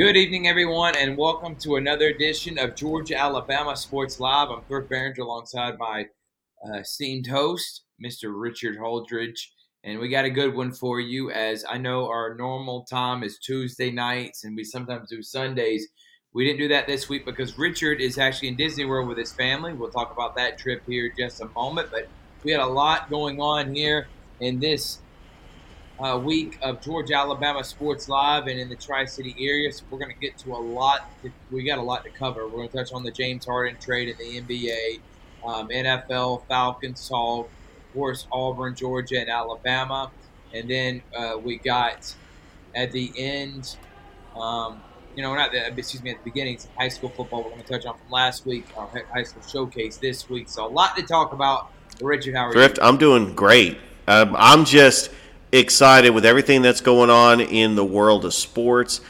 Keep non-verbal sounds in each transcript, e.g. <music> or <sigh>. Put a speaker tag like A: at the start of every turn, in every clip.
A: Good evening, everyone, and welcome to another edition of Georgia Alabama Sports Live. I'm Kirk Barringer alongside my uh, esteemed host, Mr. Richard Holdridge. And we got a good one for you, as I know our normal time is Tuesday nights, and we sometimes do Sundays. We didn't do that this week because Richard is actually in Disney World with his family. We'll talk about that trip here in just a moment. But we had a lot going on here in this uh, week of Georgia Alabama Sports Live and in the Tri City area. So we're going to get to a lot. To, we got a lot to cover. We're going to touch on the James Harden trade in the NBA, um, NFL, Falcons talk, of course, Auburn, Georgia, and Alabama. And then uh, we got at the end, um, you know, not the, excuse me, at the beginning, it's high school football. We're going to touch on from last week, our high school showcase this week. So a lot to talk about. Richard, how are
B: Thrift,
A: you?
B: I'm doing great. Um, I'm just excited with everything that's going on in the world of sports.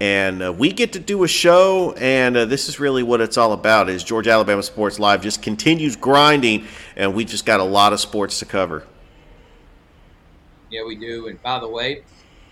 B: And uh, we get to do a show, and uh, this is really what it's all about. Is Georgia Alabama Sports Live just continues grinding, and we just got a lot of sports to cover.
A: Yeah, we do. And by the way,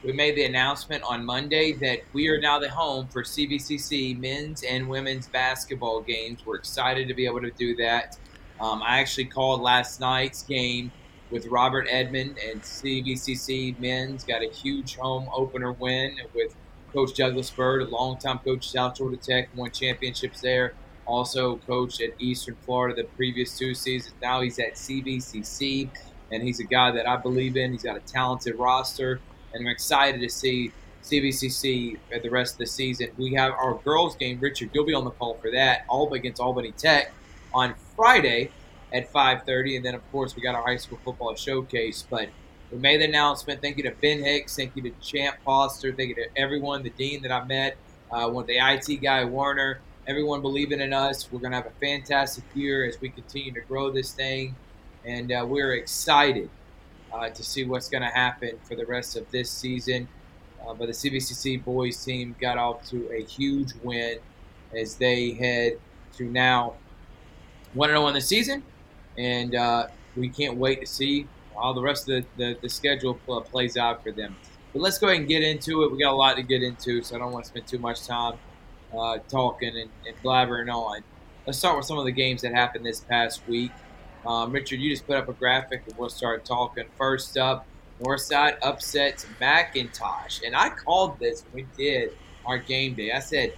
A: we made the announcement on Monday that we are now the home for CVCC men's and women's basketball games. We're excited to be able to do that. Um, I actually called last night's game with Robert Edmond and CVCC men's. Got a huge home opener win with Coach Douglas Bird, a longtime coach at South Georgia Tech, won championships there. Also coached at Eastern Florida the previous two seasons. Now he's at CVCC, and he's a guy that I believe in. He's got a talented roster, and I'm excited to see CVCC at the rest of the season. We have our girls game. Richard, you'll be on the call for that. Albany against Albany Tech on Friday at 5.30. And then, of course, we got our high school football showcase. But we made the announcement. Thank you to Ben Hicks. Thank you to Champ Foster. Thank you to everyone, the dean that I met, uh, with the IT guy, Warner, everyone believing in us. We're going to have a fantastic year as we continue to grow this thing. And uh, we're excited uh, to see what's going to happen for the rest of this season. Uh, but the CVCC boys team got off to a huge win as they head to now 1 0 in the season and uh, we can't wait to see how the rest of the, the, the schedule plays out for them. But let's go ahead and get into it. We got a lot to get into, so I don't want to spend too much time uh, talking and, and, blabbering on. Let's start with some of the games that happened this past week. Um, Richard, you just put up a graphic, and we'll start talking. First up, Northside upsets McIntosh, and I called this when we did our game day. I said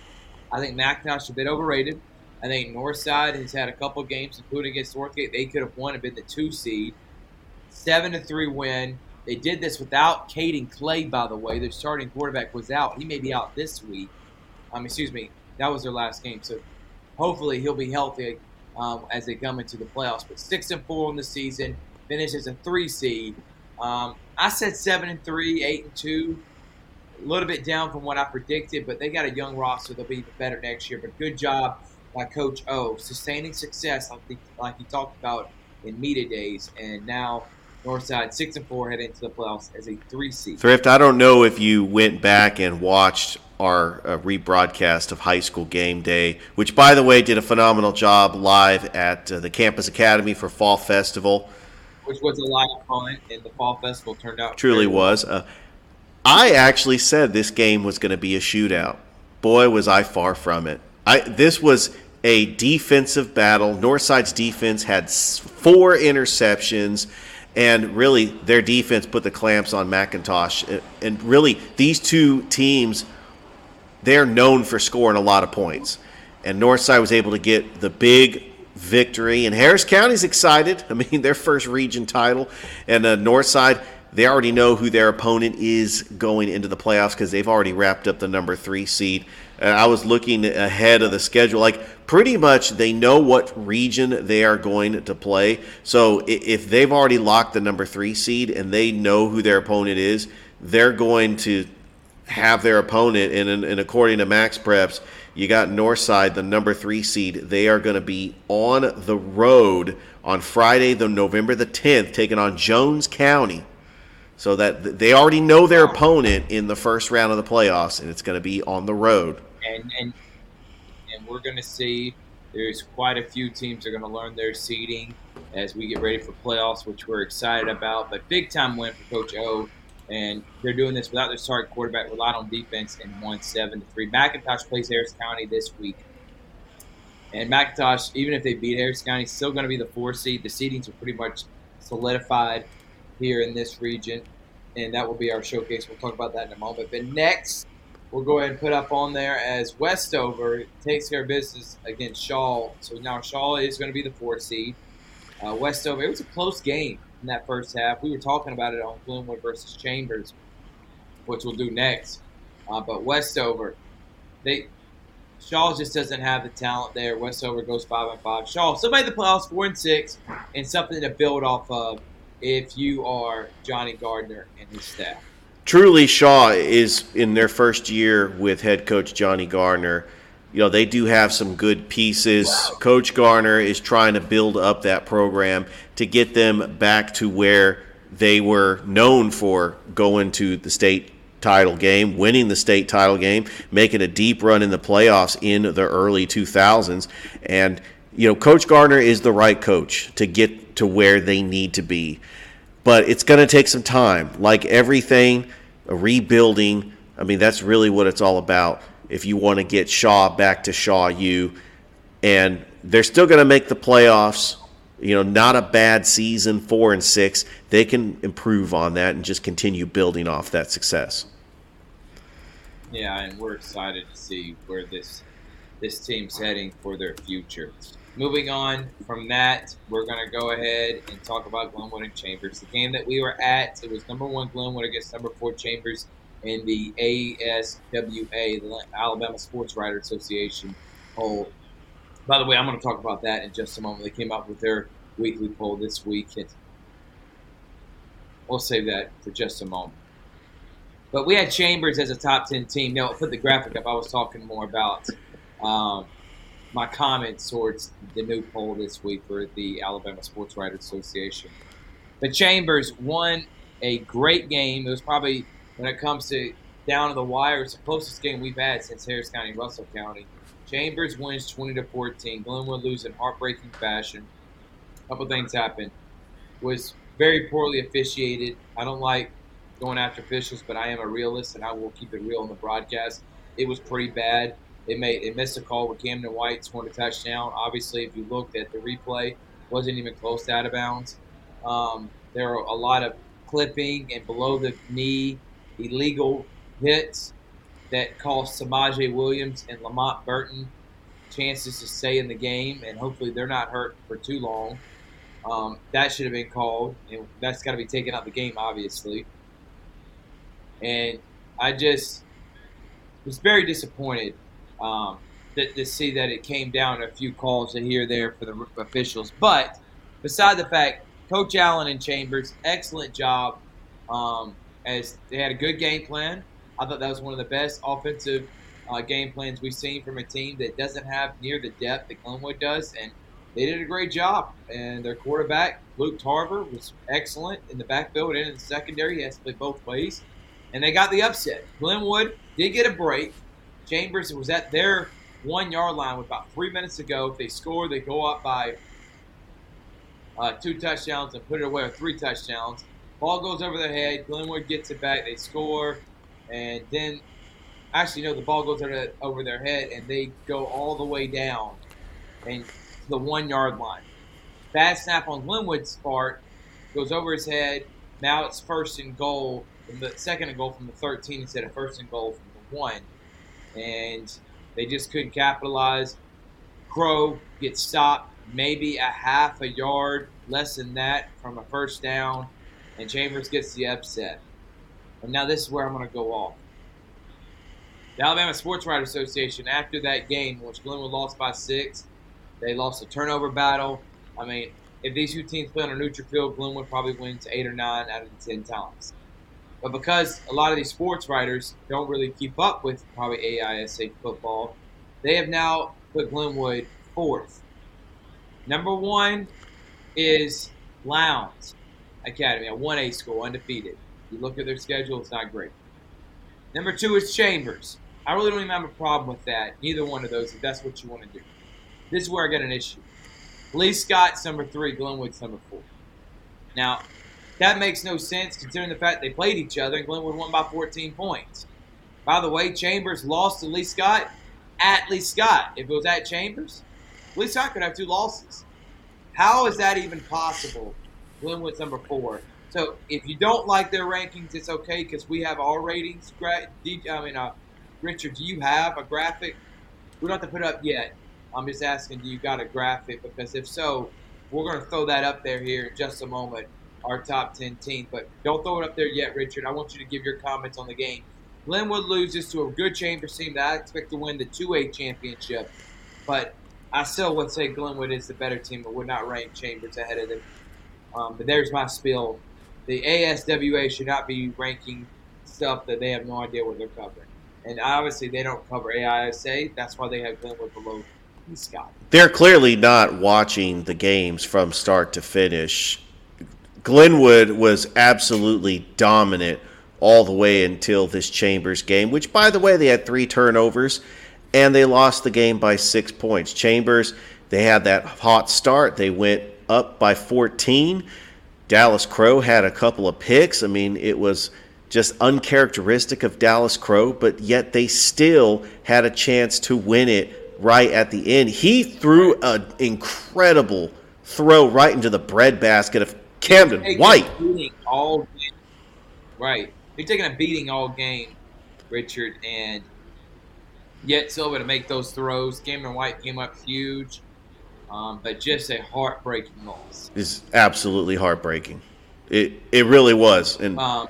A: I think McIntosh is a bit overrated. I think Northside has had a couple games, including against Northgate. They could have won and been the two seed. Seven to three win. They did this without Caden Clay, by the way. Their starting quarterback was out. He may be out this week. Um, excuse me. That was their last game. So hopefully he'll be healthy um, as they come into the playoffs. But six and four in the season, finishes a three seed. Um, I said seven and three, eight and two. A little bit down from what I predicted, but they got a young roster. They'll be even better next year. But good job by Coach O, sustaining success like, the, like he talked about in media days, and now Northside six and four head into the playoffs as a three seed.
B: Thrift, I don't know if you went back and watched our uh, rebroadcast of high school game day, which, by the way, did a phenomenal job live at uh, the Campus Academy for Fall Festival.
A: Which was a live opponent, and the Fall Festival turned out
B: truly was. Uh, I actually said this game was going to be a shootout. Boy, was I far from it. I this was a defensive battle. Northside's defense had four interceptions, and really their defense put the clamps on McIntosh. And really, these two teams, they're known for scoring a lot of points. And Northside was able to get the big victory. And Harris County's excited. <laughs> I mean, their first region title. And uh, Northside, they already know who their opponent is going into the playoffs because they've already wrapped up the number three seed. Uh, I was looking ahead of the schedule. Like pretty much, they know what region they are going to play. So if they've already locked the number three seed and they know who their opponent is, they're going to have their opponent. And, and according to MaxPreps, you got Northside, the number three seed. They are going to be on the road on Friday, the November the 10th, taking on Jones County so that they already know their opponent in the first round of the playoffs, and it's going to be on the road.
A: And and and we're going to see there's quite a few teams are going to learn their seeding as we get ready for playoffs, which we're excited about. But big time win for Coach O And they're doing this without their starting quarterback, relied on defense, and won seven to three. McIntosh plays Harris County this week. And McIntosh, even if they beat Harris County, still going to be the four seed. The seedings are pretty much solidified here in this region, and that will be our showcase. We'll talk about that in a moment. But next, we'll go ahead and put up on there as Westover takes care of business against Shaw. So now Shaw is going to be the four seed. Uh, Westover, it was a close game in that first half. We were talking about it on Glenwood versus Chambers, which we'll do next. Uh, but Westover, they Shaw just doesn't have the talent there. Westover goes five and five. Shaw somebody the playoffs, four and six, and something to build off of if you are Johnny Gardner and his staff.
B: Truly, Shaw is in their first year with head coach Johnny Gardner. You know, they do have some good pieces. Wow. Coach Gardner is trying to build up that program to get them back to where they were known for going to the state title game, winning the state title game, making a deep run in the playoffs in the early 2000s. And, you know, Coach Gardner is the right coach to get to where they need to be. But it's going to take some time. Like everything, rebuilding, I mean, that's really what it's all about. If you want to get Shaw back to Shaw U, and they're still going to make the playoffs. You know, not a bad season, four and six. They can improve on that and just continue building off that success.
A: Yeah, and we're excited to see where this this team's heading for their future. Moving on from that, we're going to go ahead and talk about Glenwood and Chambers. The game that we were at, it was number one Glenwood against number four Chambers in the ASWA, the Alabama Sports Writer Association poll. By the way, I'm going to talk about that in just a moment. They came out with their weekly poll this week. And we'll save that for just a moment. But we had Chambers as a top 10 team. Now, put the graphic up. I was talking more about um, my comments towards the new poll this week for the Alabama Sports Writers Association. The Chambers won a great game. It was probably, when it comes to down to the wire, it's the closest game we've had since Harris County, Russell County. Chambers wins 20 to 14. Glenwood loses in heartbreaking fashion. A couple things happened. Was very poorly officiated. I don't like going after officials, but I am a realist and I will keep it real in the broadcast. It was pretty bad. It made it missed a call with Camden White scored a touchdown. Obviously, if you looked at the replay, wasn't even close to out of bounds. Um, there are a lot of clipping and below the knee illegal hits that cost Samaje Williams and Lamont Burton chances to stay in the game, and hopefully they're not hurt for too long. Um, that should have been called, and that's got to be taken out of the game, obviously. And I just was very disappointed um, to, to, see that it came down a few calls here there for the officials. But beside the fact, Coach Allen and Chambers, excellent job. Um, as they had a good game plan. I thought that was one of the best offensive uh, game plans we've seen from a team that doesn't have near the depth that Glenwood does, and they did a great job. And their quarterback, Luke Tarver, was excellent in the backfield and in the secondary. He has to play both ways and they got the upset. Glenwood did get a break. Chambers was at their one yard line with about three minutes to go. If they score, they go up by uh, two touchdowns and put it away with three touchdowns. Ball goes over their head. Glenwood gets it back. They score, and then actually, no, the ball goes over their head, and they go all the way down and the one yard line. Bad snap on Glenwood's part goes over his head. Now it's first and goal from the second and goal from the 13 instead of first and goal from the one, and they just couldn't capitalize. Crow gets stopped maybe a half a yard, less than that, from a first down, and Chambers gets the upset. And now this is where I'm going to go off. The Alabama Sports Writer Association, after that game, which Glenwood lost by six, they lost a turnover battle. I mean, if these two teams play on a neutral field, Glenwood probably wins eight or nine out of the ten times. But because a lot of these sports writers don't really keep up with probably AISA football, they have now put Glenwood fourth. Number one is Lowndes Academy, a 1A school, undefeated. You look at their schedule, it's not great. Number two is Chambers. I really don't even have a problem with that. Neither one of those, if that's what you want to do. This is where I got an issue. Lee Scott's number three, Glenwood's number four. Now, that makes no sense considering the fact they played each other and Glenwood won by 14 points. By the way, Chambers lost to Lee Scott at Lee Scott. If it was at Chambers, Lee Scott could have two losses. How is that even possible? Glenwood's number four. So if you don't like their rankings, it's okay because we have our ratings. I mean, uh, Richard, do you have a graphic? We don't have to put it up yet. I'm just asking, do you got a graphic? Because if so, we're going to throw that up there here in just a moment, our top 10 team. But don't throw it up there yet, Richard. I want you to give your comments on the game. Glenwood loses to a good Chambers team that I expect to win the 2A championship. But I still would say Glenwood is the better team, but would not rank Chambers ahead of them. Um, but there's my spiel. The ASWA should not be ranking stuff that they have no idea what they're covering. And obviously, they don't cover AISA. That's why they have Glenwood below Scott.
B: They're clearly not watching the games from start to finish. Glenwood was absolutely dominant all the way until this Chambers game, which, by the way, they had three turnovers and they lost the game by six points. Chambers, they had that hot start. They went up by 14. Dallas Crow had a couple of picks. I mean, it was just uncharacteristic of Dallas Crow, but yet they still had a chance to win it right at the end. He threw an incredible throw right into the breadbasket of Camden White.
A: All right. He's taking a beating all game, Richard, and yet Silva to make those throws. Cameron White came up huge, um, but just a heartbreaking loss.
B: It's absolutely heartbreaking. It it really was. And um,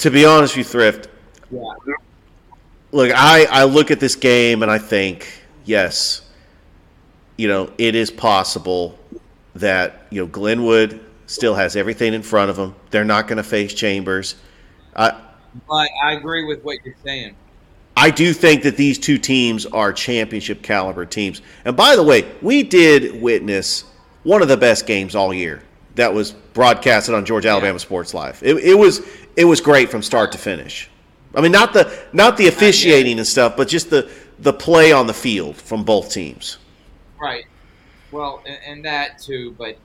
B: to be honest with you, Thrift, yeah. look, I, I look at this game and I think, yes, you know, it is possible that, you know, Glenwood still has everything in front of them. They're not going to face Chambers.
A: I, but I agree with what you're saying.
B: I do think that these two teams are championship caliber teams. And by the way, we did witness one of the best games all year that was broadcasted on Georgia Alabama yeah. Sports Live. It, it, was it was great from start to finish. I mean, not the not the officiating and stuff, but just the the play on the field from both teams.
A: Right. Well, and, and that too, but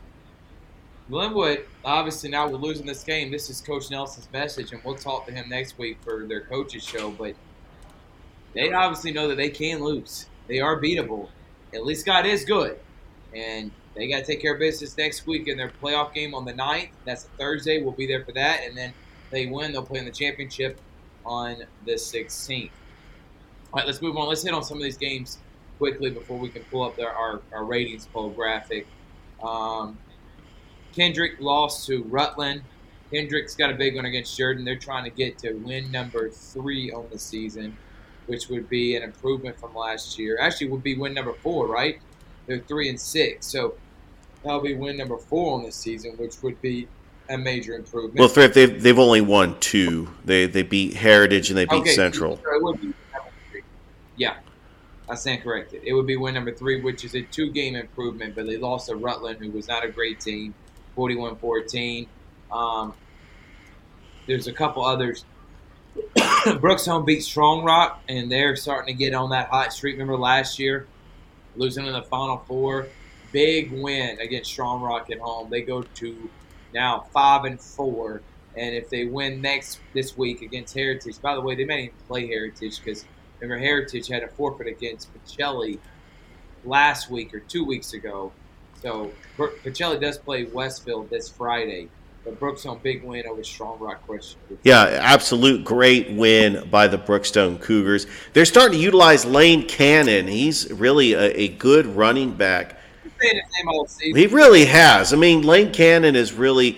A: Glenwood, obviously now we're losing this game. This is Coach Nelson's message, and we'll talk to him next week for their coaches show. But they obviously know that they can lose. They are beatable. At least God is good. And they got to take care of business next week in their playoff game on the 9th. That's a Thursday. We'll be there for that. And then they win, they'll play in the championship on the 16th. All right, let's move on. Let's hit on some of these games quickly before we can pull up their, our, our ratings poll graphic. Um, Kendrick lost to Rutland. Kendrick's got a big one against Jordan. They're trying to get to win number three on the season which would be an improvement from last year. Actually, would be win number four, right? They're three and six, so that'll be win number four on this season, which would be a major improvement.
B: Well, Thrift, they've, they've only won two. They they beat Heritage and they beat okay, Central. So
A: yeah, I stand corrected. It would be win number three, which is a two game improvement, but they lost to Rutland, who was not a great team, 41 14. Um, there's a couple others <coughs> Brookstone beat Strong Rock, and they're starting to get on that hot streak. Remember last year, losing in the Final Four, big win against Strong Rock at home. They go to now five and four, and if they win next this week against Heritage, by the way, they may even play Heritage because remember Heritage had a forfeit against Pacelli last week or two weeks ago. So Pacelli does play Westfield this Friday. But Brookstone big win over Strong Rock Christian.
B: Yeah, absolute great win by the Brookstone Cougars. They're starting to utilize Lane Cannon. He's really a, a good running back. He really has. I mean, Lane Cannon is really,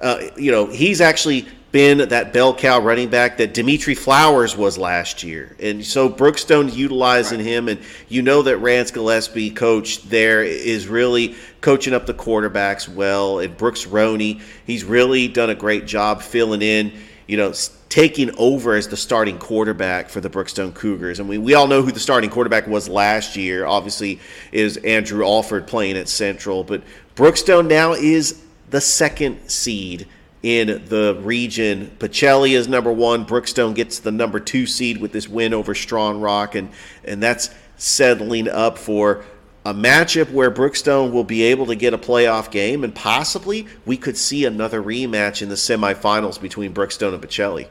B: uh, you know, he's actually been that bell cow running back that Dimitri Flowers was last year. And so Brookstone utilizing right. him, and you know that Rance Gillespie, coach there, is really coaching up the quarterbacks well. And Brooks Roney, he's really done a great job filling in, you know, taking over as the starting quarterback for the Brookstone Cougars. And mean, we all know who the starting quarterback was last year. Obviously, is Andrew Alford playing at Central, but Brookstone now is the second seed in the region. Pacelli is number one. Brookstone gets the number two seed with this win over Strong Rock, and and that's settling up for a matchup where Brookstone will be able to get a playoff game, and possibly we could see another rematch in the semifinals between Brookstone and Pacelli.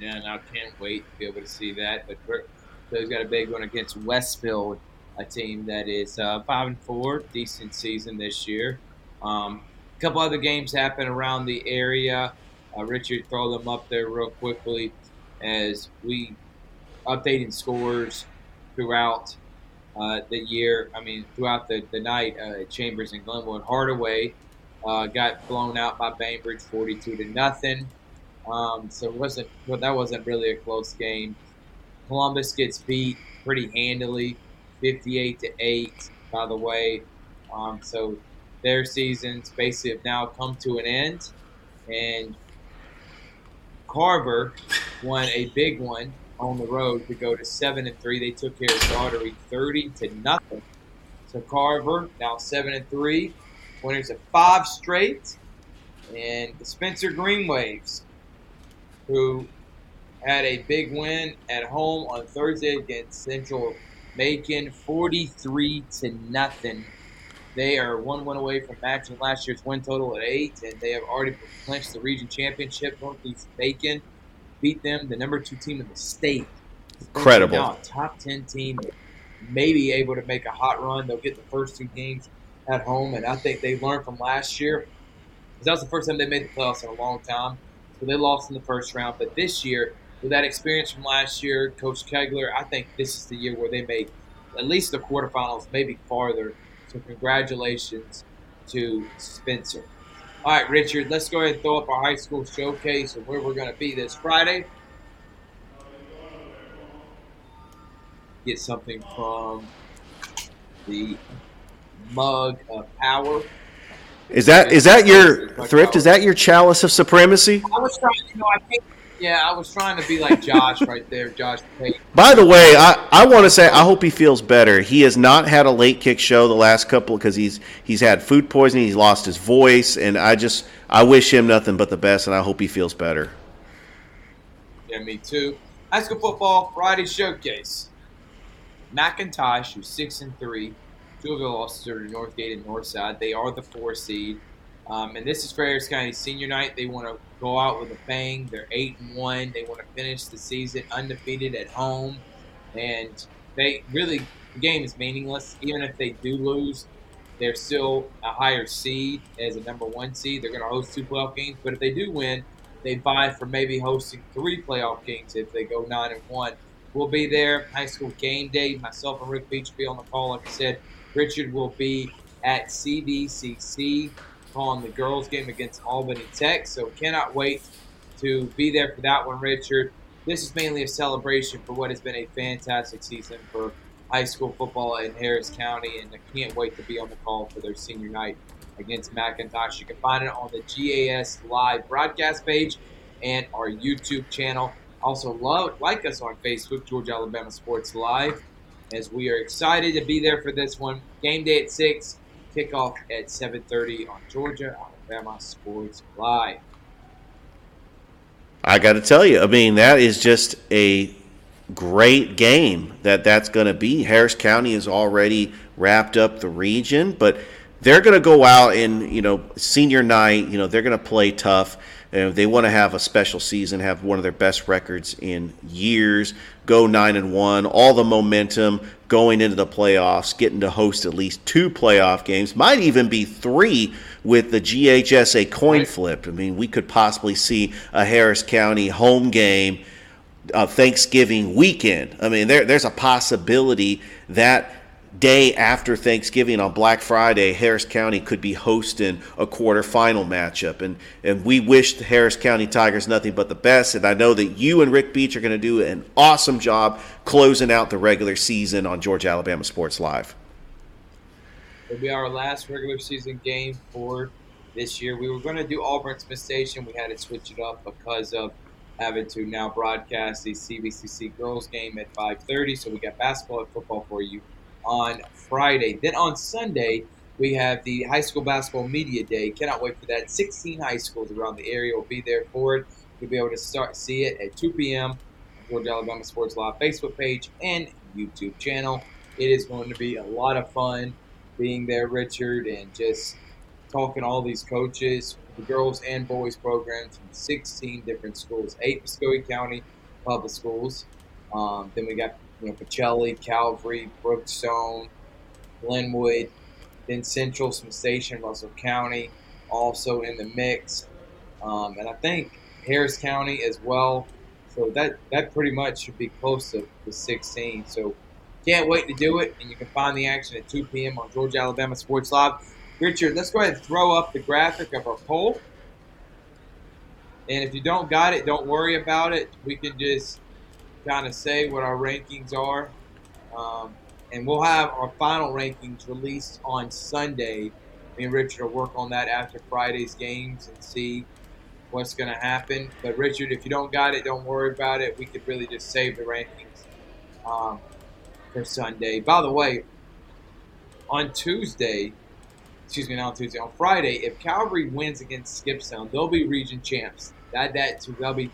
A: Yeah, and I can't wait to be able to see that. But Brookstone's got a big one against Westfield, a team that is uh, five and four, decent season this year. Um, a couple other games happen around the area. Uh, Richard, throw them up there real quickly as we updating scores throughout uh, the year. I mean, throughout the, the night, uh, Chambers and Glenwood Hardaway uh, got blown out by Bainbridge, forty-two to nothing. Um, so wasn't well, that wasn't really a close game. Columbus gets beat pretty handily, fifty-eight to eight. By the way, um, so their seasons basically have now come to an end, and Carver won a big one on the road to go to seven and three. They took care of Dougherty thirty to nothing. So Carver now seven and three, winners of five straight, and the Spencer Green Waves, who had a big win at home on Thursday against Central Macon, forty-three to nothing. They are one win away from matching last year's win total at eight, and they have already clinched the region championship. Northeast Bacon beat them, the number two team in the state.
B: Incredible.
A: Now, top 10 team, maybe able to make a hot run. They'll get the first two games at home, and I think they learned from last year. That was the first time they made the playoffs in a long time. So they lost in the first round. But this year, with that experience from last year, Coach Kegler, I think this is the year where they make at least the quarterfinals, maybe farther. So congratulations to Spencer. All right, Richard, let's go ahead and throw up our high school showcase of where we're going to be this Friday. Get something from the mug of power.
B: Is that is that your thrift? Is that your chalice of supremacy?
A: I was trying, you know, I think yeah, I was trying to be like Josh right there, Josh Payton.
B: By the way, I, I want to say I hope he feels better. He has not had a late kick show the last couple because he's he's had food poisoning, he's lost his voice, and I just I wish him nothing but the best, and I hope he feels better.
A: Yeah, me too. High school football Friday showcase. McIntosh, who's six and three, two of the losses are to Northgate and Northside. They are the four seed. Um, and this is Harris County Senior Night. They want to go out with a bang. They're eight and one. They want to finish the season undefeated at home, and they really the game is meaningless. Even if they do lose, they're still a higher seed as a number one seed. They're going to host two playoff games, but if they do win, they vie for maybe hosting three playoff games if they go nine and one. We'll be there. High school game day. Myself and Rick Beach will be on the call. Like I said, Richard will be at CVCC on the girls' game against Albany Tech. So cannot wait to be there for that one, Richard. This is mainly a celebration for what has been a fantastic season for high school football in Harris County, and I can't wait to be on the call for their senior night against McIntosh. You can find it on the GAS Live broadcast page and our YouTube channel. Also, love like us on Facebook, Georgia Alabama Sports Live, as we are excited to be there for this one. Game day at six kickoff at 7.30 on Georgia Alabama Sports Live.
B: I got to tell you, I mean, that is just a great game that that's going to be. Harris County has already wrapped up the region, but they're going to go out in, you know, senior night, you know, they're going to play tough. Uh, they want to have a special season, have one of their best records in years, go nine and one, all the momentum going into the playoffs, getting to host at least two playoff games, might even be three with the GHSA coin right. flip. I mean, we could possibly see a Harris County home game uh, Thanksgiving weekend. I mean, there, there's a possibility that day after Thanksgiving on Black Friday, Harris County could be hosting a quarterfinal matchup. And, and we wish the Harris County Tigers nothing but the best. And I know that you and Rick Beach are going to do an awesome job closing out the regular season on Georgia Alabama Sports Live.
A: It'll be our last regular season game for this year. We were going to do Auburn Smith Station. We had to switch it up because of having to now broadcast the CVCC girls game at 5:30. So we got basketball and football for you on Friday. Then on Sunday, we have the high school basketball media day. Cannot wait for that. 16 high schools around the area will be there for it. You'll be able to start see it at 2 p.m. on Georgia Alabama Sports Live Facebook page and YouTube channel. It is going to be a lot of fun being there, Richard, and just talking to all these coaches, the girls and boys programs from 16 different schools, eight Muscogee County public schools. Um, then we got you know Pacelli, Calvary, Brookstone, Glenwood, then Central, some Station, Russell County, also in the mix, um, and I think Harris County as well. So that that pretty much should be close to the 16. So can't wait to do it, and you can find the action at 2 p.m. on Georgia Alabama Sports Live. Richard, let's go ahead and throw up the graphic of our poll. And if you don't got it, don't worry about it. We can just kind of say what our rankings are. Um, and we'll have our final rankings released on Sunday. Me and Richard will work on that after Friday's games and see what's going to happen. But Richard, if you don't got it, don't worry about it. We could really just save the rankings um, for Sunday. By the way, on Tuesday, excuse me, not on Tuesday, on Friday, if Calvary wins against Skipstone, they'll be region champs. That that they'll be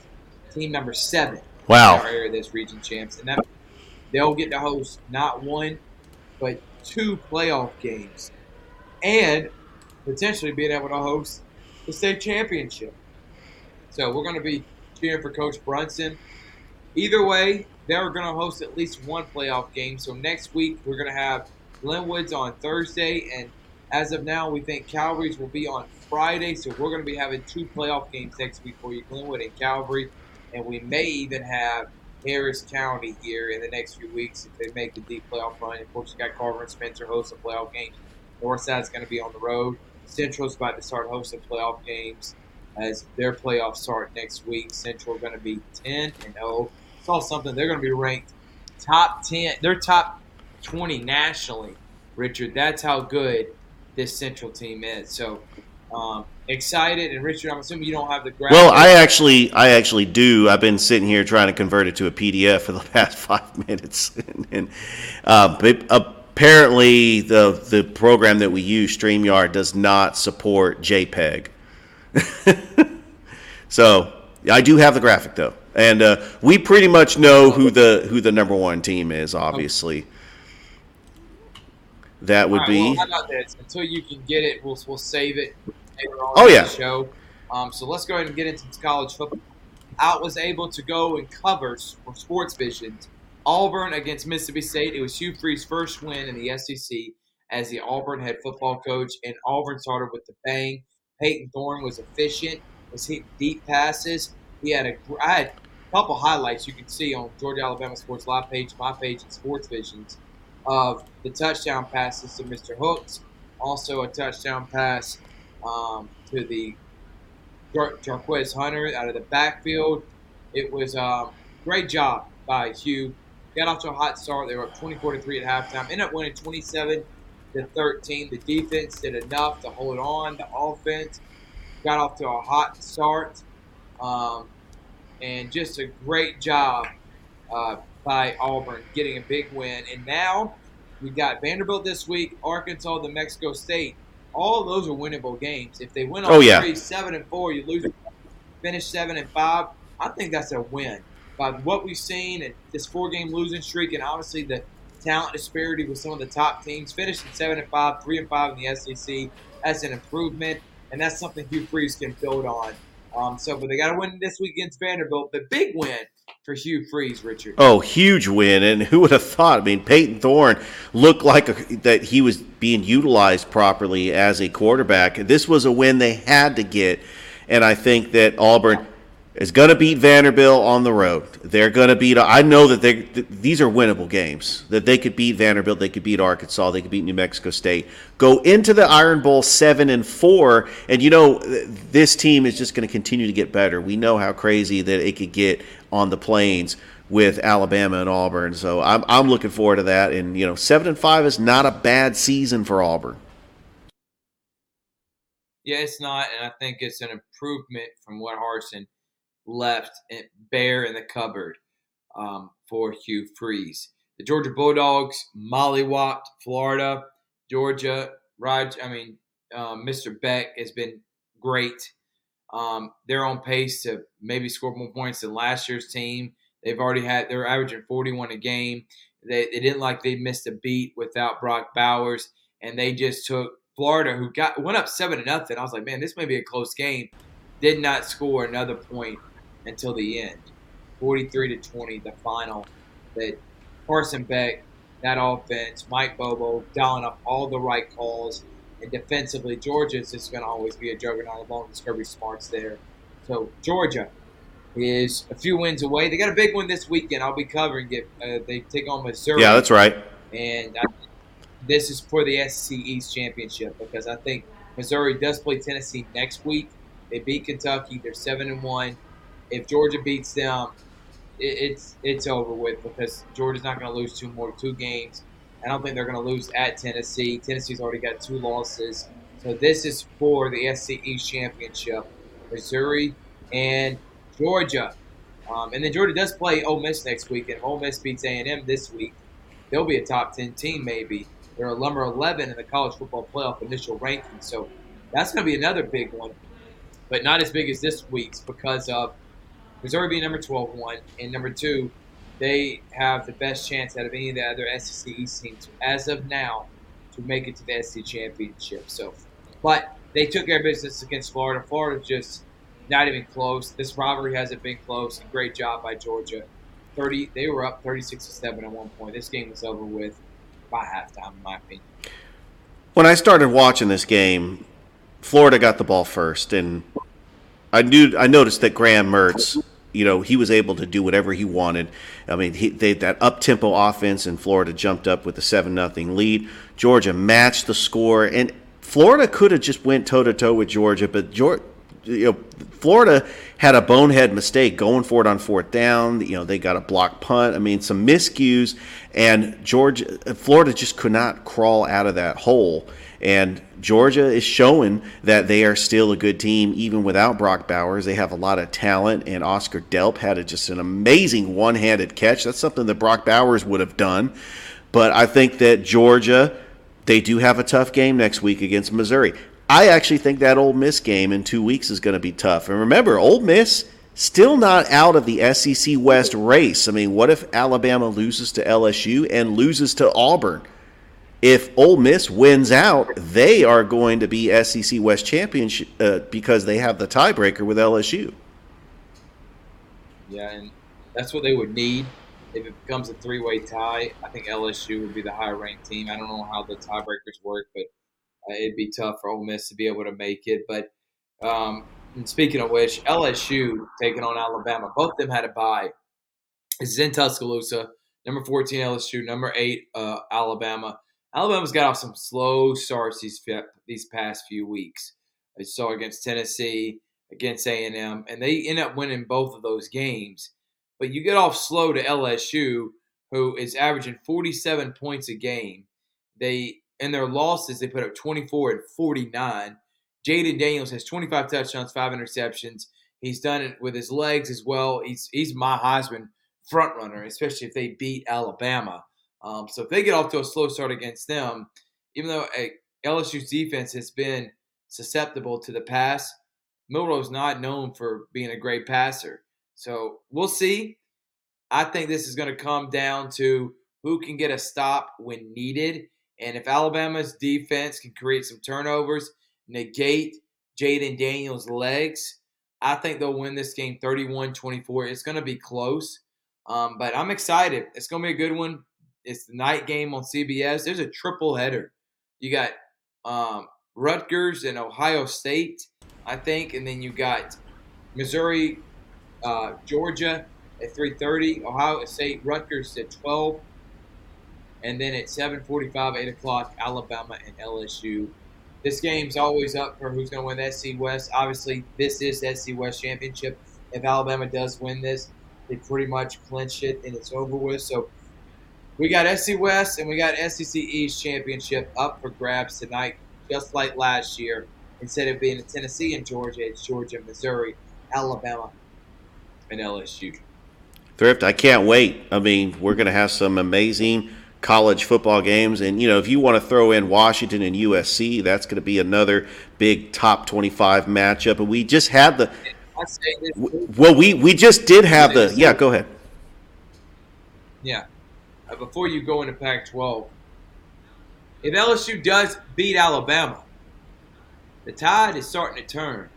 A: team number seven.
B: Wow.
A: Our area, this region champs, and that they'll get to host not one, but two playoff games, and potentially being able to host the state championship. So we're going to be cheering for Coach Brunson. Either way, they're going to host at least one playoff game. So next week we're going to have Glenwood's on Thursday, and as of now, we think Calvary's will be on Friday. So we're going to be having two playoff games next week for you, Glenwood and Calvary, and we may even have Harris County here in the next few weeks if they make the deep playoff run. Of course, you got Carver and Spencer hosting playoff games. Northside's going to be on the road. Central's about to start hosting playoff games as their playoffs start next week. Central going to be 10 and 0. Saw something. They're going to be ranked top 10. They're top 20 nationally, Richard. That's how good this Central team is. So um, excited. And Richard, I'm assuming you don't have the graphic.
B: Well, I actually, I actually do. I've been sitting here trying to convert it to a PDF for the <laughs> past five minutes, and, and uh, apparently the the program that we use, StreamYard, does not support JPEG. <laughs> so I do have the graphic though, and uh, we pretty much know who the who the number one team is. Obviously, that would
A: right,
B: be.
A: Well, how about this? Until you can get it, we'll, we'll save it later on
B: Oh, yeah.
A: the show. Um, so let's go ahead and get into college football. Out was able to go and cover for Sports Visions Auburn against Mississippi State. It was Hugh Freeze's first win in the SEC as the Auburn head football coach, and Auburn started with the bang. Payton Thorne was efficient, was hitting deep passes. He had a I had a couple highlights you can see on Georgia Alabama Sports Live page, my page, and Sports Visions of the touchdown passes to Mr. Hooks, also a touchdown pass um, to the Jar- Jarquez Hunter out of the backfield. It was a great job by Hugh. Got off to a hot start. They were up 24 to 3 at halftime. Ended up winning 27 to 13. The defense did enough to hold on. The offense got off to a hot start. Um, and just a great job uh, by Auburn getting a big win. And now we got Vanderbilt this week, Arkansas, the Mexico State. All of those are winnable games. If they win all
B: Oh, yeah.
A: three, seven and four, you lose, finish seven and five. I think that's a win. By what we've seen and this four-game losing streak, and obviously the talent disparity with some of the top teams, finishing seven and five, three and five in the SEC. That's an improvement, and that's something Hugh Freeze can build on. Um, so, but they got to win this week against Vanderbilt. The big win for Hugh Freeze, Richard.
B: Oh, huge win! And who would have thought? I mean, Payton Thorne looked like a, that he was being utilized properly as a quarterback. This was a win they had to get, and I think that Auburn is going to beat Vanderbilt on the road. They're going to beat. I know that they th- these are winnable games. That they could beat Vanderbilt, they could beat Arkansas, they could beat New Mexico State. Go into the Iron Bowl seven and four, and you know this team is just going to continue to get better. We know how crazy that it could get on the plains with Alabama and Auburn. So I'm I'm looking forward to that. And you know, seven and five is not a bad season for Auburn.
A: Yeah, it's not, and I think it's an improvement from what Harsin left bare in the cupboard um, for Hugh Freeze. The Georgia Bulldogs mollywopped Florida, Georgia. Raj, I mean, um, Mr. Beck has been great. Um, they're on pace to maybe score more points than last year's team. They've already had they're averaging 41 a game. They, they didn't like they missed a beat without Brock Bowers, and they just took Florida, who got went up seven to nothing. I was like, man, this may be a close game. Did not score another point until the end. 43 to 20, the final. That Carson Beck, that offense, Mike Bobo dialing up all the right calls. And defensively, Georgia is just going to always be a juggernaut along with Kirby Smart's there. So Georgia is a few wins away. They got a big one this weekend. I'll be covering it. Uh, they take on Missouri.
B: Yeah, that's right.
A: And I, this is for the SEC East championship because I think Missouri does play Tennessee next week. They beat Kentucky. They're seven and one. If Georgia beats them, it, it's it's over with because Georgia's not going to lose two more two games. I don't think they're going to lose at Tennessee. Tennessee's already got two losses. So this is for the East championship. Missouri and Georgia. Um, and then Georgia does play Ole Miss next week, and Ole Miss beats A&M this week. They'll be a top 10 team maybe. They're a number 11 in the college football playoff initial ranking. So that's going to be another big one, but not as big as this week's because of Missouri being number 12 one, and number two, they have the best chance out of any of the other SEC East teams as of now to make it to the SEC championship. So, but they took of business against Florida. Florida just not even close. This rivalry hasn't been close. Great job by Georgia. 30, they were up 36 to 7 at one point. This game was over with by halftime, in my opinion.
B: When I started watching this game, Florida got the ball first, and I knew I noticed that Graham Mertz, you know, he was able to do whatever he wanted. I mean, he, they, that up tempo offense, and Florida jumped up with a seven nothing lead. Georgia matched the score, and Florida could have just went toe to toe with Georgia, but you know, Florida had a bonehead mistake going for it on fourth down. You know, they got a block punt. I mean, some miscues, and Georgia, Florida just could not crawl out of that hole. And Georgia is showing that they are still a good team, even without Brock Bowers. They have a lot of talent, and Oscar Delp had a, just an amazing one-handed catch. That's something that Brock Bowers would have done. But I think that Georgia, they do have a tough game next week against Missouri. I actually think that Ole Miss game in two weeks is going to be tough. And remember, Ole Miss still not out of the SEC West race. I mean, what if Alabama loses to LSU and loses to Auburn? If Ole Miss wins out, they are going to be SEC West championship uh, because they have the tiebreaker with LSU.
A: Yeah, and that's what they would need if it becomes a three-way tie. I think LSU would be the higher-ranked team. I don't know how the tiebreakers work, but uh, it'd be tough for Ole Miss to be able to make it. But um, speaking of which, LSU taking on Alabama, both of them had a bye. This is in Tuscaloosa. Number 14 LSU, number eight uh, Alabama. Alabama's got off some slow starts these these past few weeks. I saw against Tennessee, against A and M, and they end up winning both of those games. But you get off slow to LSU, who is averaging 47 points a game. They in their losses, they put up 24 and 49. Jayden Daniels has 25 touchdowns, five interceptions. He's done it with his legs as well. He's he's my Heisman front runner, especially if they beat Alabama. Um, so if they get off to a slow start against them, even though a, LSU's defense has been susceptible to the pass, Milroe's not known for being a great passer. So we'll see. I think this is going to come down to who can get a stop when needed and if Alabama's defense can create some turnovers, negate Jayden Daniels' legs, I think they'll win this game 31 24. It's going to be close, um, but I'm excited. It's going to be a good one. It's the night game on CBS. There's a triple header. You got um, Rutgers and Ohio State, I think, and then you got Missouri, uh, Georgia at 3:30. Ohio State, Rutgers at 12. And then at 7:45, 8 o'clock, Alabama and LSU. This game's always up for who's going to win the SC West. Obviously, this is the SC West championship. If Alabama does win this, they pretty much clinch it and it's over with. So we got SC West and we got SEC East championship up for grabs tonight, just like last year. Instead of being in Tennessee and Georgia, it's Georgia, Missouri, Alabama, and LSU.
B: Thrift, I can't wait. I mean, we're going to have some amazing college football games. And, you know, if you want to throw in Washington and USC, that's going to be another big top 25 matchup. And we just had the. Well, we, we just did have the. Yeah, go ahead.
A: Yeah. Uh, before you go into Pac-12, if LSU does beat Alabama, the tide is starting to turn,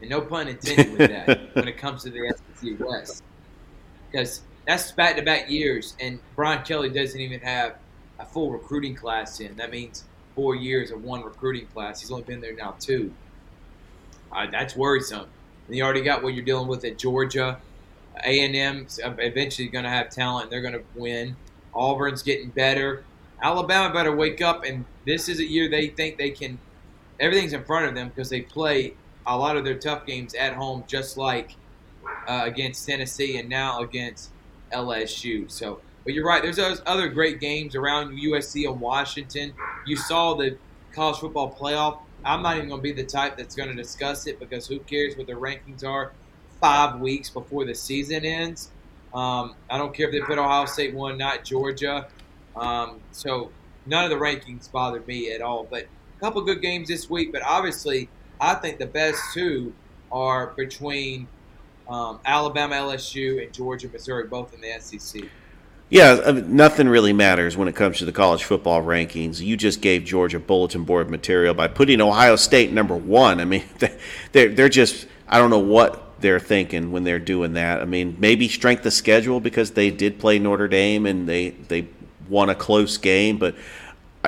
A: and no pun intended with that <laughs> when it comes to the SEC West, because that's back-to-back years, and Brian Kelly doesn't even have a full recruiting class in. That means four years of one recruiting class. He's only been there now two. Uh, that's worrisome. And you already got what you're dealing with at Georgia. A&M eventually going to have talent. They're going to win. Auburn's getting better. Alabama better wake up, and this is a year they think they can. Everything's in front of them because they play a lot of their tough games at home, just like uh, against Tennessee and now against LSU. So, but you're right. There's those other great games around USC and Washington. You saw the college football playoff. I'm not even going to be the type that's going to discuss it because who cares what the rankings are five weeks before the season ends. Um, I don't care if they put Ohio State one, not Georgia. Um, so none of the rankings bothered me at all. But a couple good games this week. But obviously, I think the best two are between um, Alabama, LSU, and Georgia, Missouri, both in the SEC.
B: Yeah, I mean, nothing really matters when it comes to the college football rankings. You just gave Georgia bulletin board material by putting Ohio State number one. I mean, <laughs> they're they're just I don't know what they're thinking when they're doing that. I mean, maybe strength of schedule because they did play Notre Dame and they they won a close game, but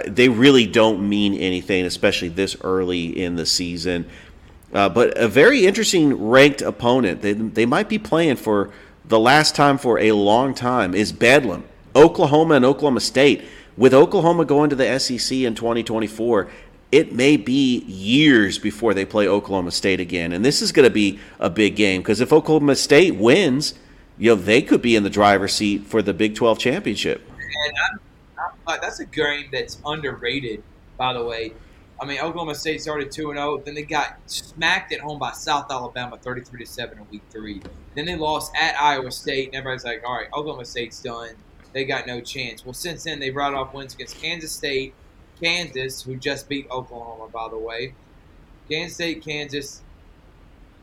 B: they really don't mean anything, especially this early in the season. Uh, but a very interesting ranked opponent. They they might be playing for the last time for a long time is Bedlam, Oklahoma and Oklahoma State. With Oklahoma going to the SEC in 2024, it may be years before they play Oklahoma State again. And this is going to be a big game because if Oklahoma State wins, you know, they could be in the driver's seat for the Big 12 championship.
A: And I'm, I'm, uh, that's a game that's underrated, by the way. I mean, Oklahoma State started two and zero. Oh, then they got smacked at home by South Alabama, thirty-three to seven in week three. Then they lost at Iowa State, and everybody's like, "All right, Oklahoma State's done. They got no chance." Well, since then they brought off wins against Kansas State, Kansas, who just beat Oklahoma, by the way, Kansas State, Kansas,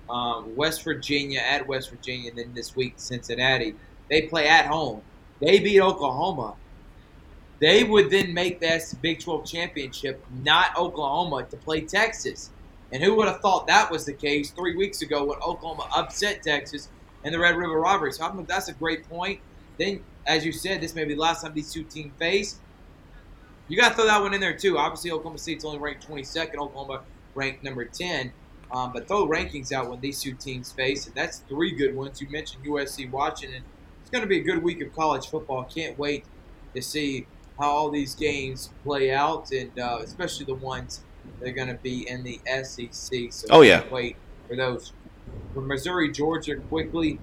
A: um, West Virginia at West Virginia, and then this week Cincinnati. They play at home. They beat Oklahoma. They would then make that Big 12 championship, not Oklahoma, to play Texas. And who would have thought that was the case three weeks ago when Oklahoma upset Texas in the Red River Robbery? So I that's a great point. Then, as you said, this may be the last time these two teams face. You got to throw that one in there too. Obviously, Oklahoma State's only ranked 22nd. Oklahoma ranked number 10. Um, but throw rankings out when these two teams face, and that's three good ones. You mentioned USC, Washington. It's going to be a good week of college football. Can't wait to see how all these games play out, and uh, especially the ones that are going to be in the SEC. So
B: oh yeah,
A: wait for those. For Missouri, Georgia, quickly.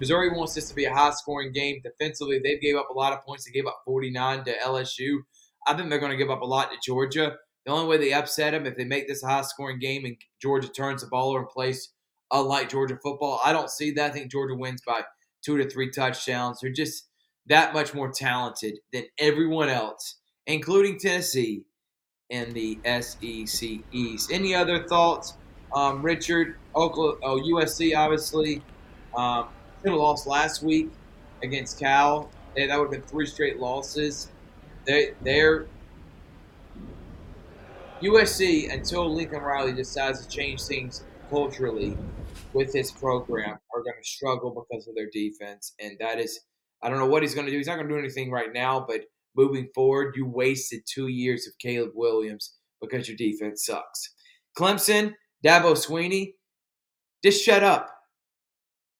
A: Missouri wants this to be a high-scoring game. Defensively, they gave up a lot of points. They gave up 49 to LSU. I think they're going to give up a lot to Georgia. The only way they upset them if they make this a high-scoring game and Georgia turns the ball over and plays unlike Georgia football. I don't see that. I think Georgia wins by two to three touchdowns. They're just that much more talented than everyone else, including Tennessee in the SEC East. Any other thoughts, um, Richard? Oklahoma, oh, USC obviously um, have lost last week against Cal. That would have been three straight losses. They, they're USC until Lincoln Riley decides to change things culturally with his program are going to struggle because of their defense, and that is I don't know what he's going to do. He's not going to do anything right now, but moving forward, you wasted two years of Caleb Williams because your defense sucks. Clemson, Dabo Swinney, just shut up.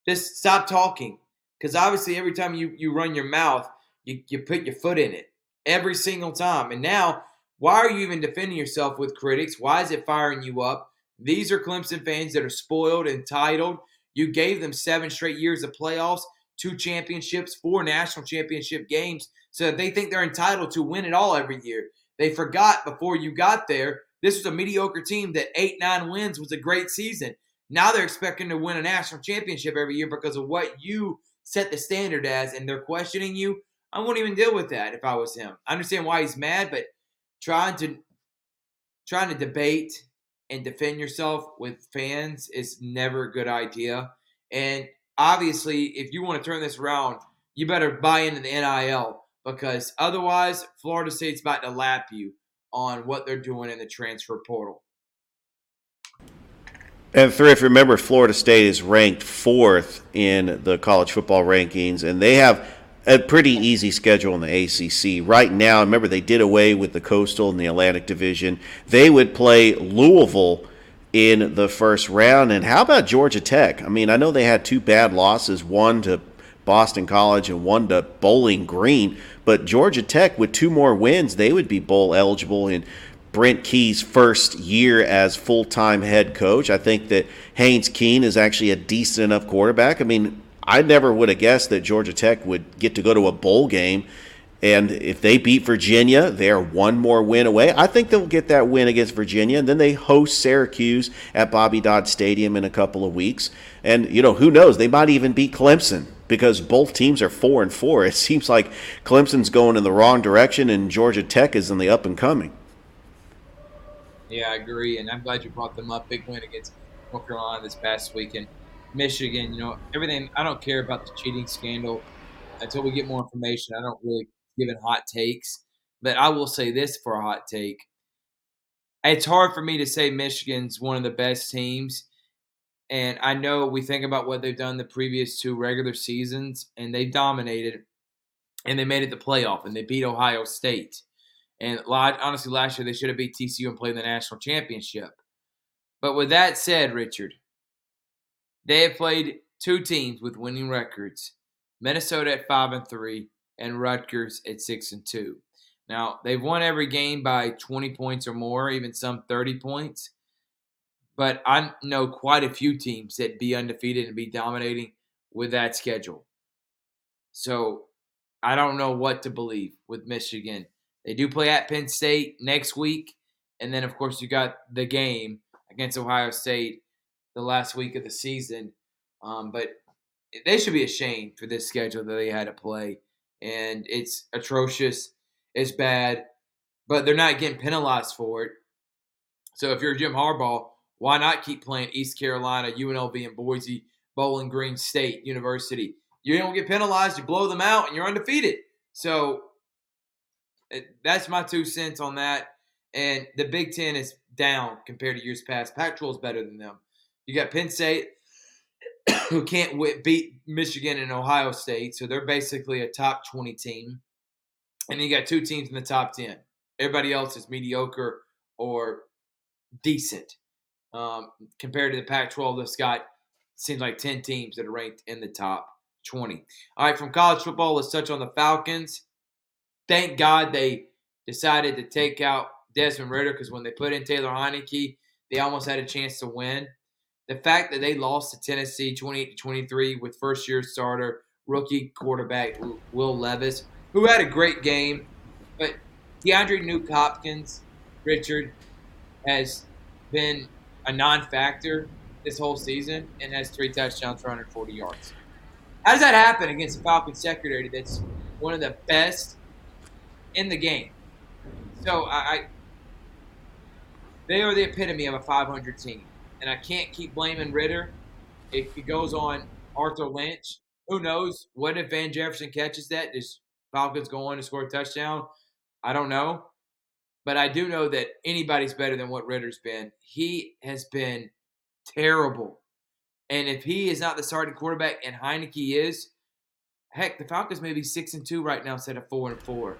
A: Just stop talking. Because obviously, every time you, you run your mouth, you, you put your foot in it. Every single time. And now, why are you even defending yourself with critics? Why is it firing you up? These are Clemson fans that are spoiled, entitled. You gave them seven straight years of playoffs two championships, four national championship games, so they think they're entitled to win it all every year. They forgot before you got there, this was a mediocre team that eight, nine wins was a great season. Now they're expecting to win a national championship every year because of what you set the standard as, and they're questioning you. I wouldn't even deal with that if I was him. I understand why he's mad, but trying to trying to debate and defend yourself with fans is never a good idea. And obviously, if you want to turn this around, you better buy into the NIL because otherwise, Florida State's about to lap you on what they're doing in the transfer portal.
B: And three, if you remember, Florida State is ranked fourth in the college football rankings, and they have a pretty easy schedule in the ACC. Right now, remember, they did away with the Coastal and the Atlantic Division. They would play Louisville in the first round. And how about Georgia Tech? I mean, I know they had two bad losses, one to Boston College and one to Bowling Green, but Georgia Tech, with two more wins, they would be bowl eligible in Brent Key's first year as full time head coach. I think that Haynes King is actually a decent enough quarterback. I mean, I never would have guessed that Georgia Tech would get to go to a bowl game. And if they beat Virginia, they're one more win away. I think they'll get that win against Virginia. And then they host Syracuse at Bobby Dodd Stadium in a couple of weeks. And, you know, who knows? They might even beat Clemson because both teams are four and four. It seems like Clemson's going in the wrong direction and Georgia Tech is in the up and coming.
A: Yeah, I agree, and I'm glad you brought them up. Big win against North Carolina this past weekend. Michigan, you know, everything. I don't care about the cheating scandal until we get more information. I don't really give it hot takes, but I will say this for a hot take. It's hard for me to say Michigan's one of the best teams. And I know we think about what they've done the previous two regular seasons, and they dominated, and they made it the playoff, and they beat Ohio State. And honestly, last year they should have beat TCU and played the national championship. But with that said, Richard, they have played two teams with winning records: Minnesota at five and three, and Rutgers at six and two. Now they've won every game by 20 points or more, even some 30 points. But I know quite a few teams that be undefeated and be dominating with that schedule. So I don't know what to believe with Michigan. They do play at Penn State next week. And then, of course, you got the game against Ohio State the last week of the season. Um, but they should be ashamed for this schedule that they had to play. And it's atrocious. It's bad. But they're not getting penalized for it. So if you're Jim Harbaugh, why not keep playing East Carolina, UNLV, and Boise, Bowling Green State University? You don't get penalized, you blow them out, and you're undefeated. So that's my two cents on that. And the Big Ten is down compared to years past. Pac-12 is better than them. You got Penn State, <coughs> who can't beat Michigan and Ohio State, so they're basically a top 20 team. And you got two teams in the top 10. Everybody else is mediocre or decent. Um, compared to the Pac-12, that's got seems like 10 teams that are ranked in the top 20. All right, from college football, let's touch on the Falcons. Thank God they decided to take out Desmond Ridder because when they put in Taylor Heinicke, they almost had a chance to win. The fact that they lost to Tennessee 28 to 23 with first year starter, rookie quarterback Will Levis, who had a great game, but DeAndre Nuk Hopkins, Richard, has been a non factor this whole season and has three touchdowns for 140 yards. How does that happen against a Falcons secondary that's one of the best in the game. So I, I they are the epitome of a 500 team, and I can't keep blaming Ridder If it goes on Arthur Lynch, who knows? What if Van Jefferson catches that? Does Falcons go on to score a touchdown? I don't know. But I do know that anybody's better than what Ridder's been. He has been terrible. And if he is not the starting quarterback and Heinicke is, heck, the Falcons may be six and two right now instead of four and four.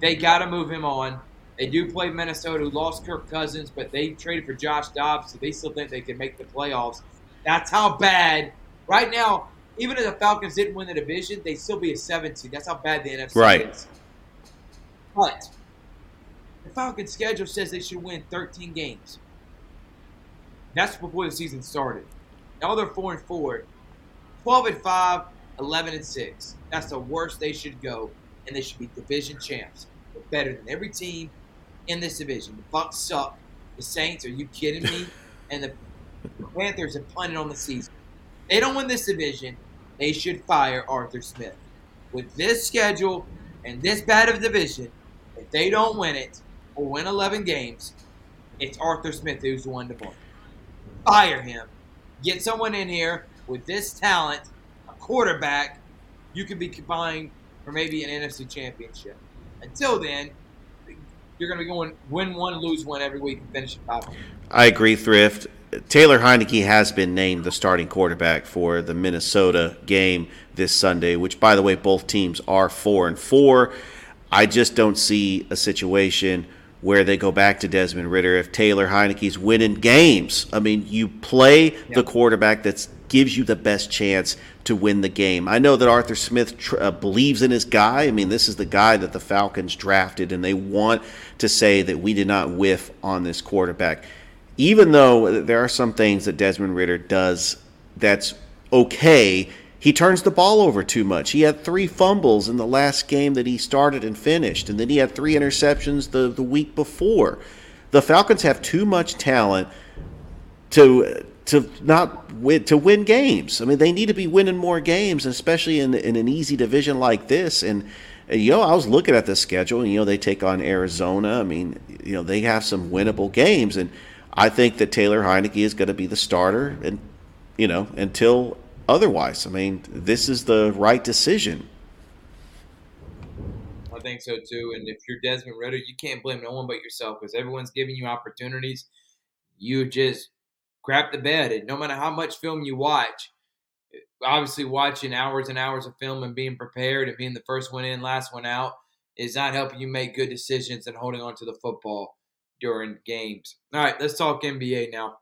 A: They got to move him on. They do play Minnesota, who lost Kirk Cousins, but they traded for Josh Dobbs, so they still think they can make the playoffs. That's how bad. Right now, even if the Falcons didn't win the division, they'd still be a seven seed. That's how bad the NFC right. is. But the Falcons' schedule says they should win 13 games. That's before the season started. Now they're 4 and 4. 12 and 5, 11 and 6. That's the worst they should go and they should be division champs. They're better than every team in this division. The Bucs suck. The Saints, are you kidding me? <laughs> And the Panthers have punted on the season. They don't win this division. They should fire Arthur Smith. With this schedule and this bad of a division, if they don't win it or win 11 games, it's Arthur Smith who's the one to blame. Fire him. Get someone in here with this talent, a quarterback you could be vying for maybe an NFC championship. Until then, you're going to be going win one, lose one every week and finish top.
B: I agree, Thrift. Taylor Heinicke has been named the starting quarterback for the Minnesota game this Sunday, which, by the way, both teams are four and four. I just don't see a situation where they go back to Desmond Ridder if Taylor Heinicke's winning games. I mean, you play yep. the quarterback that gives you the best chance to win the game. I know that Arthur Smith tr- uh, believes in his guy. I mean, this is the guy that the Falcons drafted, and they want to say that we did not whiff on this quarterback. Even though there are some things that Desmond Ridder does that's okay, he turns the ball over too much. He had three fumbles in the last game that he started and finished, and then he had three interceptions the, the week before. The Falcons have too much talent to to not win to win games. I mean, they need to be winning more games, especially in in an easy division like this. And you know, I was looking at the schedule, and you know, they take on Arizona. I mean, you know, they have some winnable games, and I think that Taylor Heinicke is going to be the starter, and you know, until otherwise. I mean, this is the right decision.
A: I think so too. And if you're Desmond Ridder, you can't blame no one but yourself because everyone's giving you opportunities. You just crap the bed. And no matter how much film you watch, obviously watching hours and hours of film and being prepared and being the first one in, last one out is not helping you make good decisions and holding on to the football during games. All right, let's talk NBA now.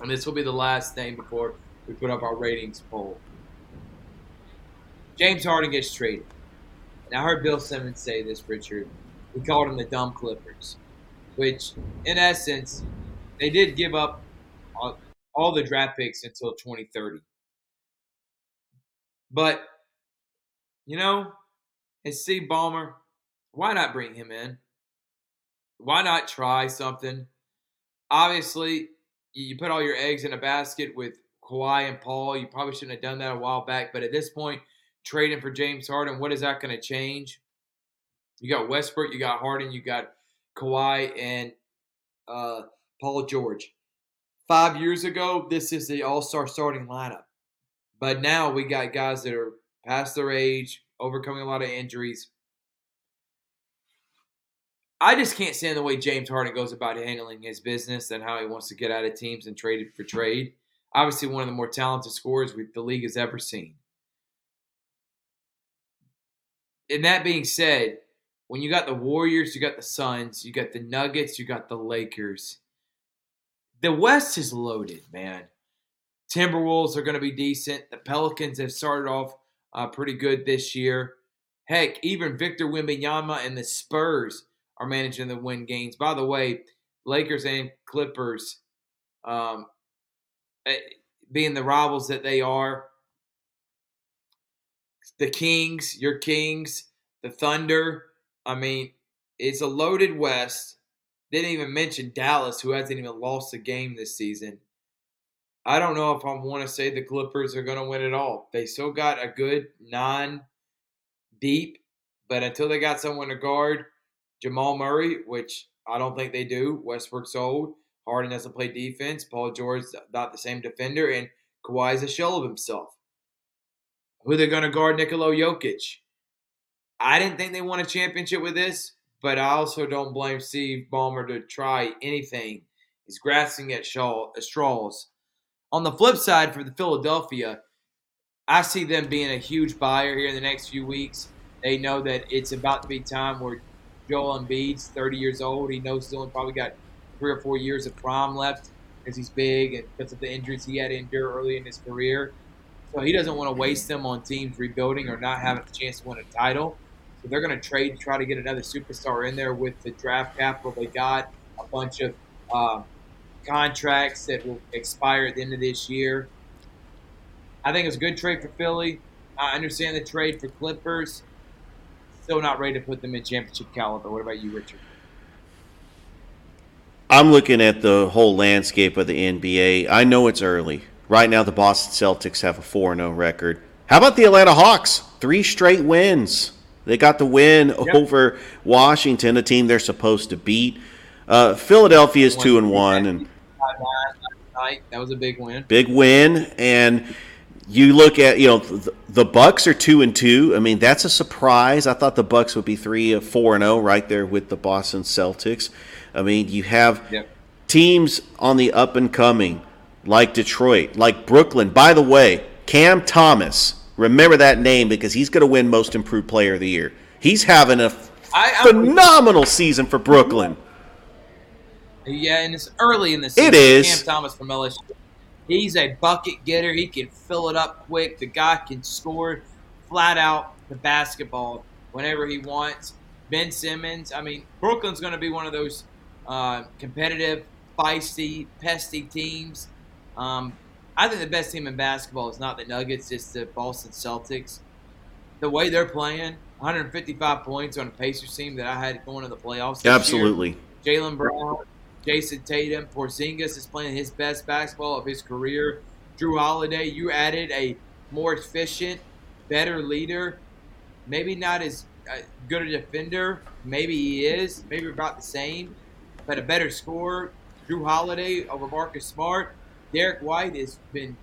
A: And this will be the last thing before we put up our ratings poll. James Harden gets traded. And I heard Bill Simmons say this, Richard. We called him the dumb Clippers, which, in essence, they did give up all, the draft picks until 2030. But, you know, it's Steve Ballmer. Why not bring him in? Why not try something? Obviously, you put all your eggs in a basket with Kawhi and Paul. You probably shouldn't have done that a while back. But at this point, trading for James Harden, what is that going to change? You got Westbrook, you got Harden, you got Kawhi, and uh, Paul George. Five years ago, this is the All Star starting lineup. But now we got guys that are past their age, overcoming a lot of injuries. I just can't stand the way James Harden goes about handling his business and how he wants to get out of teams and trade for trade. Obviously, one of the more talented scorers the league has ever seen. And that being said, when you got the Warriors, you got the Suns, you got the Nuggets, you got the Lakers. The West is loaded, man. Timberwolves are going to be decent. The Pelicans have started off uh, pretty good this year. Heck, even Victor Wembanyama and the Spurs are managing to win games. By the way, Lakers and Clippers um, Eh, being the rivals that they are. The Kings, your Kings, the Thunder. I mean, it's a loaded West. Didn't even mention Dallas, who hasn't even lost a game this season. I don't know if I want to say the Clippers are going to win it all. They still got a good nine deep, but until they got someone to guard Jamal Murray, which I don't think they do, Westbrook's old. Harden doesn't play defense. Paul George's not the same defender, and Kawhi's a shell of himself. Who they're going to guard Nikola Jokic? I didn't think they won a championship with this, but I also don't blame Steve Ballmer to try anything. He's grasping at straws. On the flip side, for the Philadelphia, I see them being a huge buyer here in the next few weeks. They know that it's about to be time where Joel Embiid's 30 years old. He knows he's only probably got three or four years of prime left because he's big and because of the injuries he had to endure early in his career. So he doesn't want to waste them on teams rebuilding or not having a chance to win a title. They're going to trade, try to get another superstar in there with the draft capital they got, a bunch of uh, contracts that will expire at the end of this year. I think it's a good trade for Philly. I understand the trade for Clippers. Still not ready to put them in championship caliber. What about you, Richard?
B: I'm looking at the whole landscape of the NBA. I know it's early. Right now, the Boston Celtics have a 4 0 record. How about the Atlanta Hawks? Three straight wins. They got the win yep. over Washington, a team they're supposed to beat. Uh, Philadelphia is two and one, and
A: that was a big win.
B: Big win, and you look at you know the, the Bucks are two and two. I mean that's a surprise. I thought the Bucks would be three, four and zero, right there with the Boston Celtics. I mean you have
A: Yep.
B: teams on the up and coming like Detroit, like Brooklyn. By the way, Cam Thomas, remember that name because he's going to win Most Improved Player of the Year. He's having a
A: I,
B: phenomenal season for Brooklyn.
A: Yeah, and it's early in the season.
B: It is.
A: Cam Thomas from LSU. He's a bucket getter. He can fill it up quick. The guy can score flat out the basketball whenever he wants. Ben Simmons. I mean, Brooklyn's going to be one of those uh, competitive, feisty, pesty teams. Um, I think the best team in basketball is not the Nuggets, it's the Boston Celtics. The way they're playing, 155 points on a Pacers team that I had going to the playoffs.
B: Absolutely.
A: Jaylen Brown, Jayson Tatum, Porzingis is playing his best basketball of his career. Jrue Holiday, you added a more efficient, better leader. Maybe not as uh, good a defender. Maybe he is. Maybe about the same, but a better scorer. Jrue Holiday over Marcus Smart. Derrick White has been.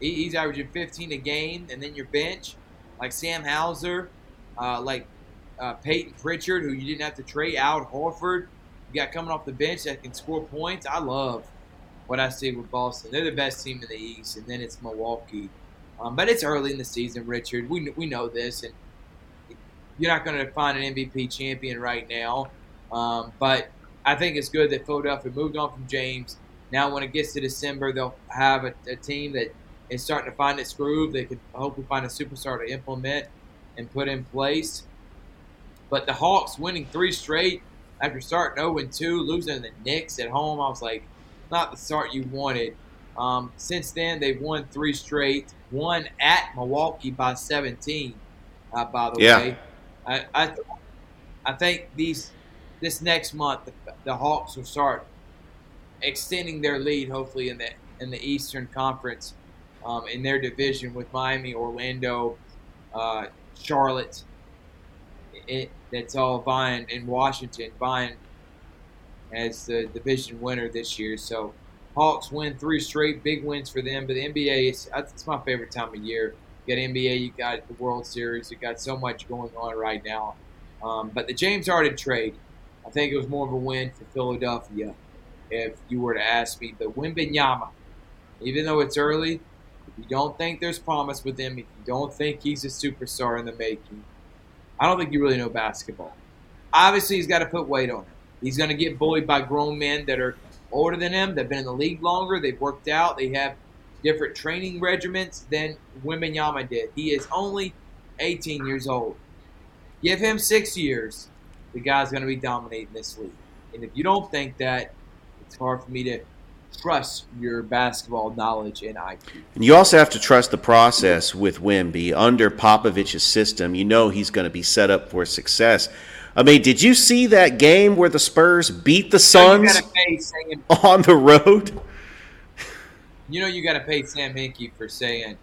A: he- He's averaging 15 a game, and then your bench, like Sam Hauser, uh, like uh, Payton Pritchard, who you didn't have to trade out. Horford, you got coming off the bench that can score points. I love what I see with Boston. They're the best team in the East, and then it's Milwaukee. Um, but it's early in the season, Richard. We, we know this, and you're not going to find an MVP champion right now. Um, but I think it's good that Philadelphia moved on from James. Now, when it gets to December, they'll have a, a team that is starting to find its groove. They could hopefully find a superstar to implement and put in place. But the Hawks winning three straight after starting 0 2, losing to the Knicks at home, I was like, not the start you wanted. Um, since then, they've won three straight. One at Milwaukee by 17. Uh, by the
B: Yeah.
A: way, I, I, I think these this next month the, the Hawks will start extending their lead. Hopefully in the in the Eastern Conference, um, in their division with Miami, Orlando, uh, Charlotte. It, that's all vying in Washington, vying as the division winner this year. So Hawks win three straight, big wins for them. But the NBA is it's my favorite time of year. You got NBA, you got the World Series, you got so much going on right now. Um, but the James Harden trade, I think it was more of a win for Philadelphia. If you were to ask me, the Wembanyama, even though it's early, if you don't think there's promise with him, if you don't think he's a superstar in the making, I don't think you really know basketball. Obviously, he's got to put weight on him. He's going to get bullied by grown men that are older than him, that've been in the league longer, they've worked out, they have different training regiments than Wembanyama did. He is only 18 years old. Give him six years, the guy's going to be dominating this league. And if you don't think that, it's hard for me to trust your basketball knowledge and IQ.
B: And you also have to trust the process with Wemby. Under Popovich's system, you know he's going to be set up for success. I mean, did you see that game where the Spurs beat the
A: you
B: Suns
A: got to pay Sam. <laughs>
B: on the road?
A: You know you got to pay Sam Hinkie for saying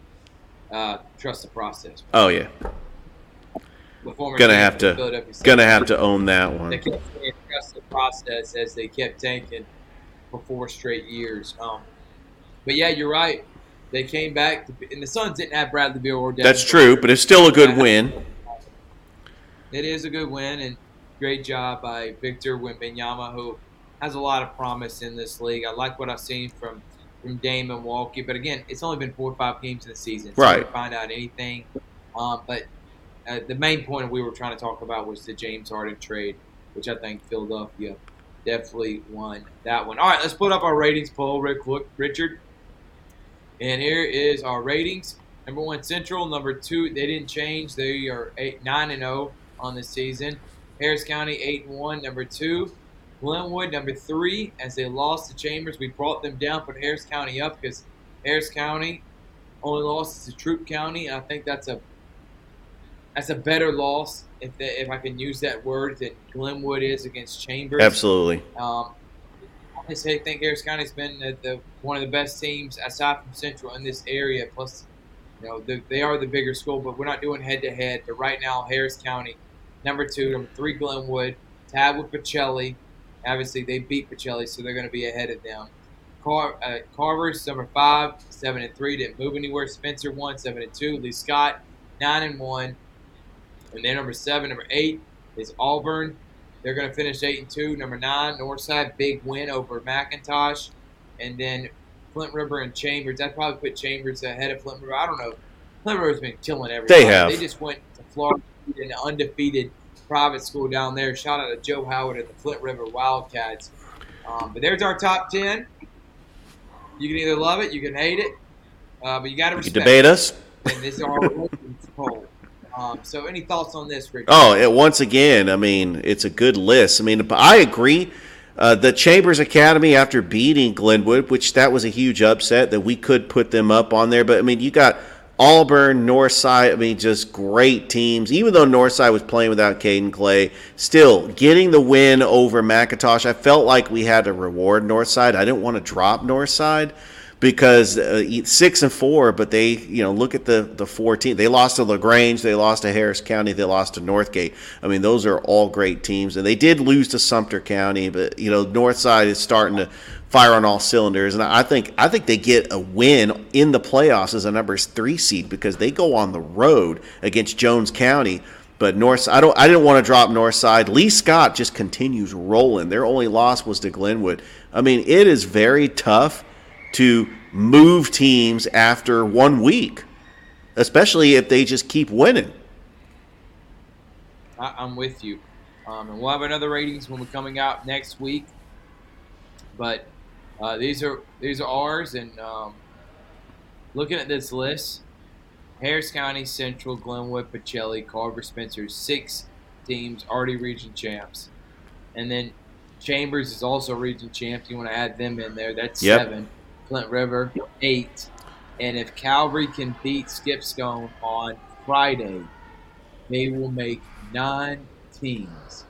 A: uh, trust the process.
B: Oh yeah, gonna have to gonna have to own that
A: They
B: one.
A: kept saying trust the process as they kept tanking for four straight years. Um, but yeah, you're right. They came back, to, and the Suns didn't have Bradley Beal or Devin
B: That's true, but it's still a good win.
A: It is a good win and great job by Victor Wembanyama, who has a lot of promise in this league. I like what I've seen from from Dame and Milwaukee, but again, it's only been four or five games in the season, so
B: Right.
A: to find out anything. Um, but uh, the main point we were trying to talk about was the James Harden trade, which I think Philadelphia definitely won that one. All right, let's put up our ratings poll real quick, Richard. And here is our ratings. Number one, Central. Number two, they didn't change. They are eight, nine and zero on the season. Harris County eight and one. Number two, Glenwood. Number three, as they lost to Chambers, we brought them down, put Harris County up because Harris County only lost to Troup County, and I think that's a that's a better loss if that, if I can use that word than Glenwood is against Chambers.
B: Absolutely.
A: Um, I say think Harris County's been the, the one of the best teams aside from Central in this area. Plus, you know, they, they are the bigger school, but we're not doing head to head. But right now, Harris County, number two, number three, Glenwood, tied with Pacelli. Obviously, they beat Pacelli, so they're going to be ahead of them. Car, uh, Carver's number five, seven and three. Didn't move anywhere. Spencer one, seven and two. Lee Scott nine and one. And then number seven, number eight is Auburn. They're going to finish eight and two. Number nine, Northside, big win over McIntosh, and then Flint River and Chambers. I'd probably put Chambers ahead of Flint River. I don't know. Flint River's been killing everybody.
B: They have.
A: They just went to Florida, an undefeated private school down there. Shout out to Joe Howard and the Flint River Wildcats. Um, but there's our top ten. You can either love it, you can hate it, uh, but you got to respect.
B: can debate us.
A: And this is our poll. Um, so, any thoughts on this, Richard?
B: Oh, it, once again, I mean, it's a good list. I mean, I agree. Uh, the Chambers Academy, after beating Glenwood, which that was a huge upset, that we could put them up on there. But I mean, you got Auburn, Northside. I mean, just great teams. Even though Northside was playing without Caden Clay, still getting the win over McIntosh. I felt like we had to reward Northside. I didn't want to drop Northside because uh, six and four, but they, you know, look at the the four teams. They lost to Lagrange, they lost to Harris County, they lost to Northgate. I mean, those are all great teams, and they did lose to Sumter County, but you know, Northside is starting to fire on all cylinders, and I think I think they get a win in the playoffs as a number three seed because they go on the road against Jones County. But North, I don't, I didn't want to drop Northside. Lee Scott just continues rolling. Their only loss was to Glenwood. I mean, it is very tough to move teams after one week, especially if they just keep winning.
A: I, I'm with you. Um, and we'll have another ratings when we're coming out next week. But uh, these are these are ours, and um, looking at this list, Harris County, Central, Glenwood, Pacelli, Carver, Spencer, six teams already region champs, and then Chambers is also region champ. You want to add them in there? That's
B: Yep.
A: seven. Flint River, eight. And if Calvary can beat Skipstone on Friday, they will make nine teams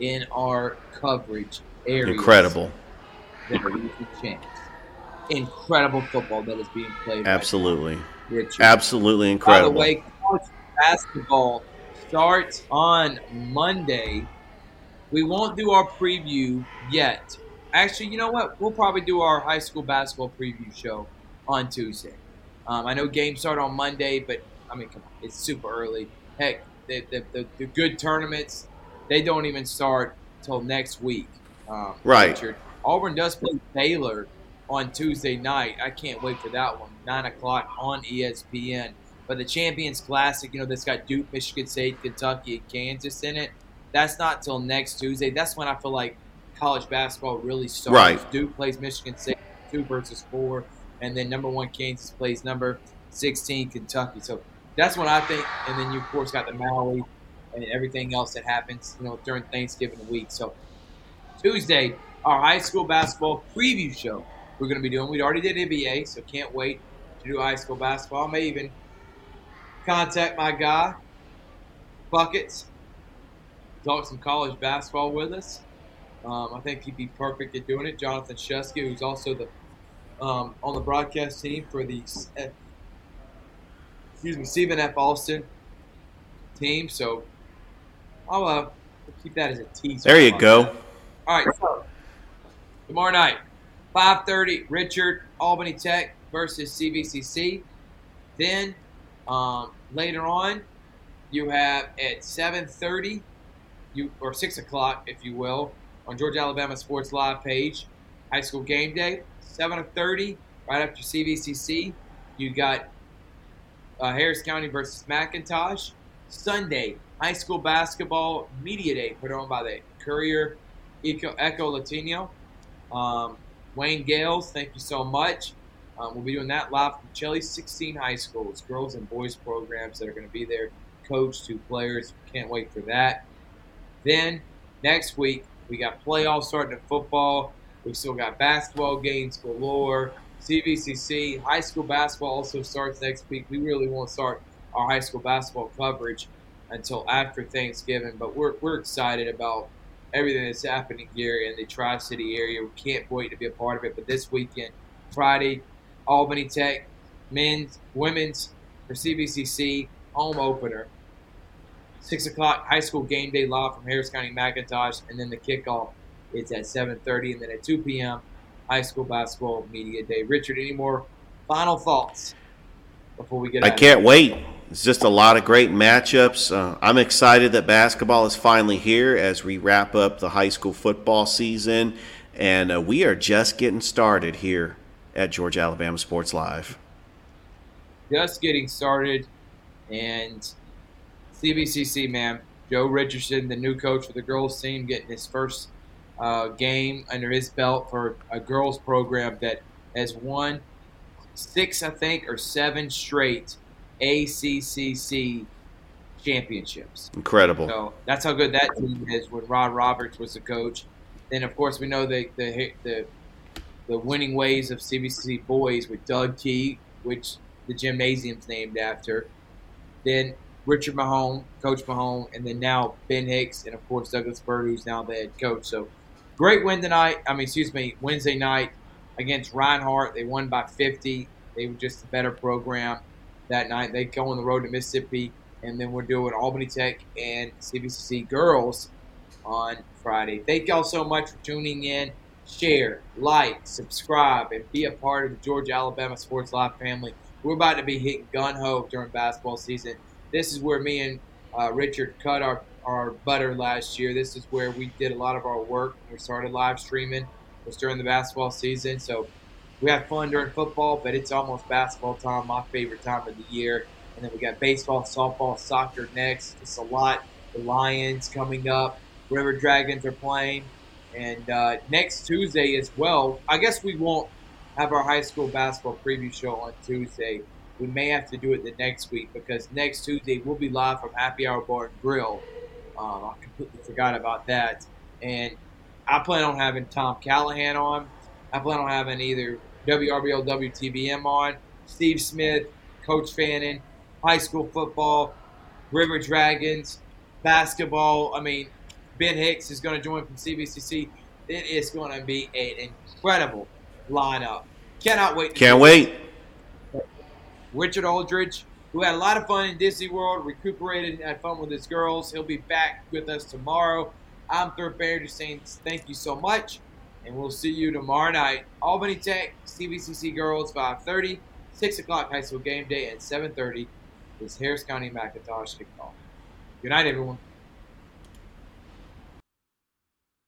A: in our coverage area.
B: Incredible.
A: That are champs. Incredible football that is being played. right
B: Absolutely.
A: Richard.
B: Absolutely incredible.
A: By the way, college basketball starts on Monday. We won't do our preview yet. Actually, you know what? We'll probably do our high school basketball preview show on Tuesday. Um, I know games start on Monday, but I mean, come on, it's super early. Heck, the, the, the, the good tournaments, they don't even start till next week. Um,
B: Right.
A: Richard. Auburn does play Baylor on Tuesday night. I can't wait for that one. Nine o'clock on ESPN. But the Champions Classic, you know, that's got Duke, Michigan State, Kentucky, and Kansas in it. That's not till next Tuesday. That's when I feel like college basketball really starts.
B: Right.
A: Duke plays Michigan State two versus four, and then number one Kansas plays number sixteen Kentucky. So that's what I think. And then you of course got the Maui and everything else that happens, you know, during Thanksgiving week. So Tuesday, our high school basketball preview show we're going to be doing. We already did NBA, so can't wait to do high school basketball. I may even contact my guy, Buckets, talk some college basketball with us. Um, I think he'd be perfect at doing it. Jonathan Shesky, who's also the um, on the broadcast team for the excuse me Stephen F. Austin team. So I'll uh, keep that as a teaser.
B: There you go.
A: that. All right. So tomorrow night, five thirty. Richard Albany Tech versus CVCC. Then um, later on, you have at seven thirty, you or six o'clock, if you will, on Georgia Alabama Sports Live page, high school game day. Seven thirty, right after CVCC, you got uh, Harris County versus McIntosh. Sunday, high school basketball media day put on by the Courier Eco, Echo Latino. Um, Wayne Gales, thank you so much. Um, we'll be doing that live from Chile 16 high schools, girls and boys programs that are going to be there, coach to players. Can't wait for that. Then next week, we got playoffs starting in football. We still got basketball games galore. CVCC, high school basketball also starts next week. We really won't start our high school basketball coverage until after Thanksgiving, but we're, we're excited about everything that's happening here in the Tri City area. We can't wait to be a part of it. But this weekend, Friday, Albany Tech, men's, women's for CVCC home opener. Six o'clock high school game day live from Harris County McIntosh, and then the kickoff is at 7:30, and then at 2 p.m. High School Basketball Media Day. Richard, any more final thoughts before we get?
B: I can't wait. It's just a lot of great matchups. Uh, I'm excited that basketball is finally here as we wrap up the high school football season, and uh, we are just getting started here at Georgia Alabama Sports Live.
A: Just getting started, and CVCC man, Joe Richardson, the new coach for the girls team, getting his first uh, game under his belt for a girls program that has won six, I think, or seven straight ACCC championships.
B: Incredible.
A: So that's how good that team is when Rod Roberts was the coach. Then of course we know the the the, the winning ways of CVCC boys with Doug Key, which the gymnasium's named after. Then Richard Mahone, Coach Mahone, and then now Ben Hicks, and of course Douglas Bird, who's now the head coach. So great win tonight. I mean, excuse me, Wednesday night against Reinhardt. They won by 50. They were just a better program that night. They go on the road to Mississippi, and then we're doing Albany Tech and CVCC girls on Friday. Thank y'all so much for tuning in. Share, like, subscribe, and be a part of the Georgia Alabama Sports Live family. We're about to be hitting gun ho during basketball season. This is where me and uh, Richard cut our, our butter last year. This is where we did a lot of our work. We started live streaming. It was during the basketball season. So we have fun during football, but it's almost basketball time, my favorite time of the year. And then we got baseball, softball, soccer next. It's a lot. The Lions coming up. River Dragons are playing. And uh, next Tuesday as well. I guess we won't have our high school basketball preview show on Tuesday. We may have to do it the next week because next Tuesday we'll be live from Happy Hour Bar and Grill. Um, I completely forgot about that. And I plan on having Tom Callahan on. I plan on having either WRBL WTVM on, Steve Smith, Coach Fannin, high school football, River Dragons, basketball. I mean, Ben Hicks is going to join from CVCC. It is going to be an incredible lineup. Cannot wait.
B: Can't wait.
A: Richard Holdridge, who had a lot of fun in Disney World, recuperated and had fun with his girls. He'll be back with us tomorrow. I'm Thrift Barringer just saying thank you so much, and we'll see you tomorrow night. Albany Tech, CVCC girls, 5.30, 6 o'clock high school game day, and 7.30 is Harris County McIntosh kickoff. Good night, everyone.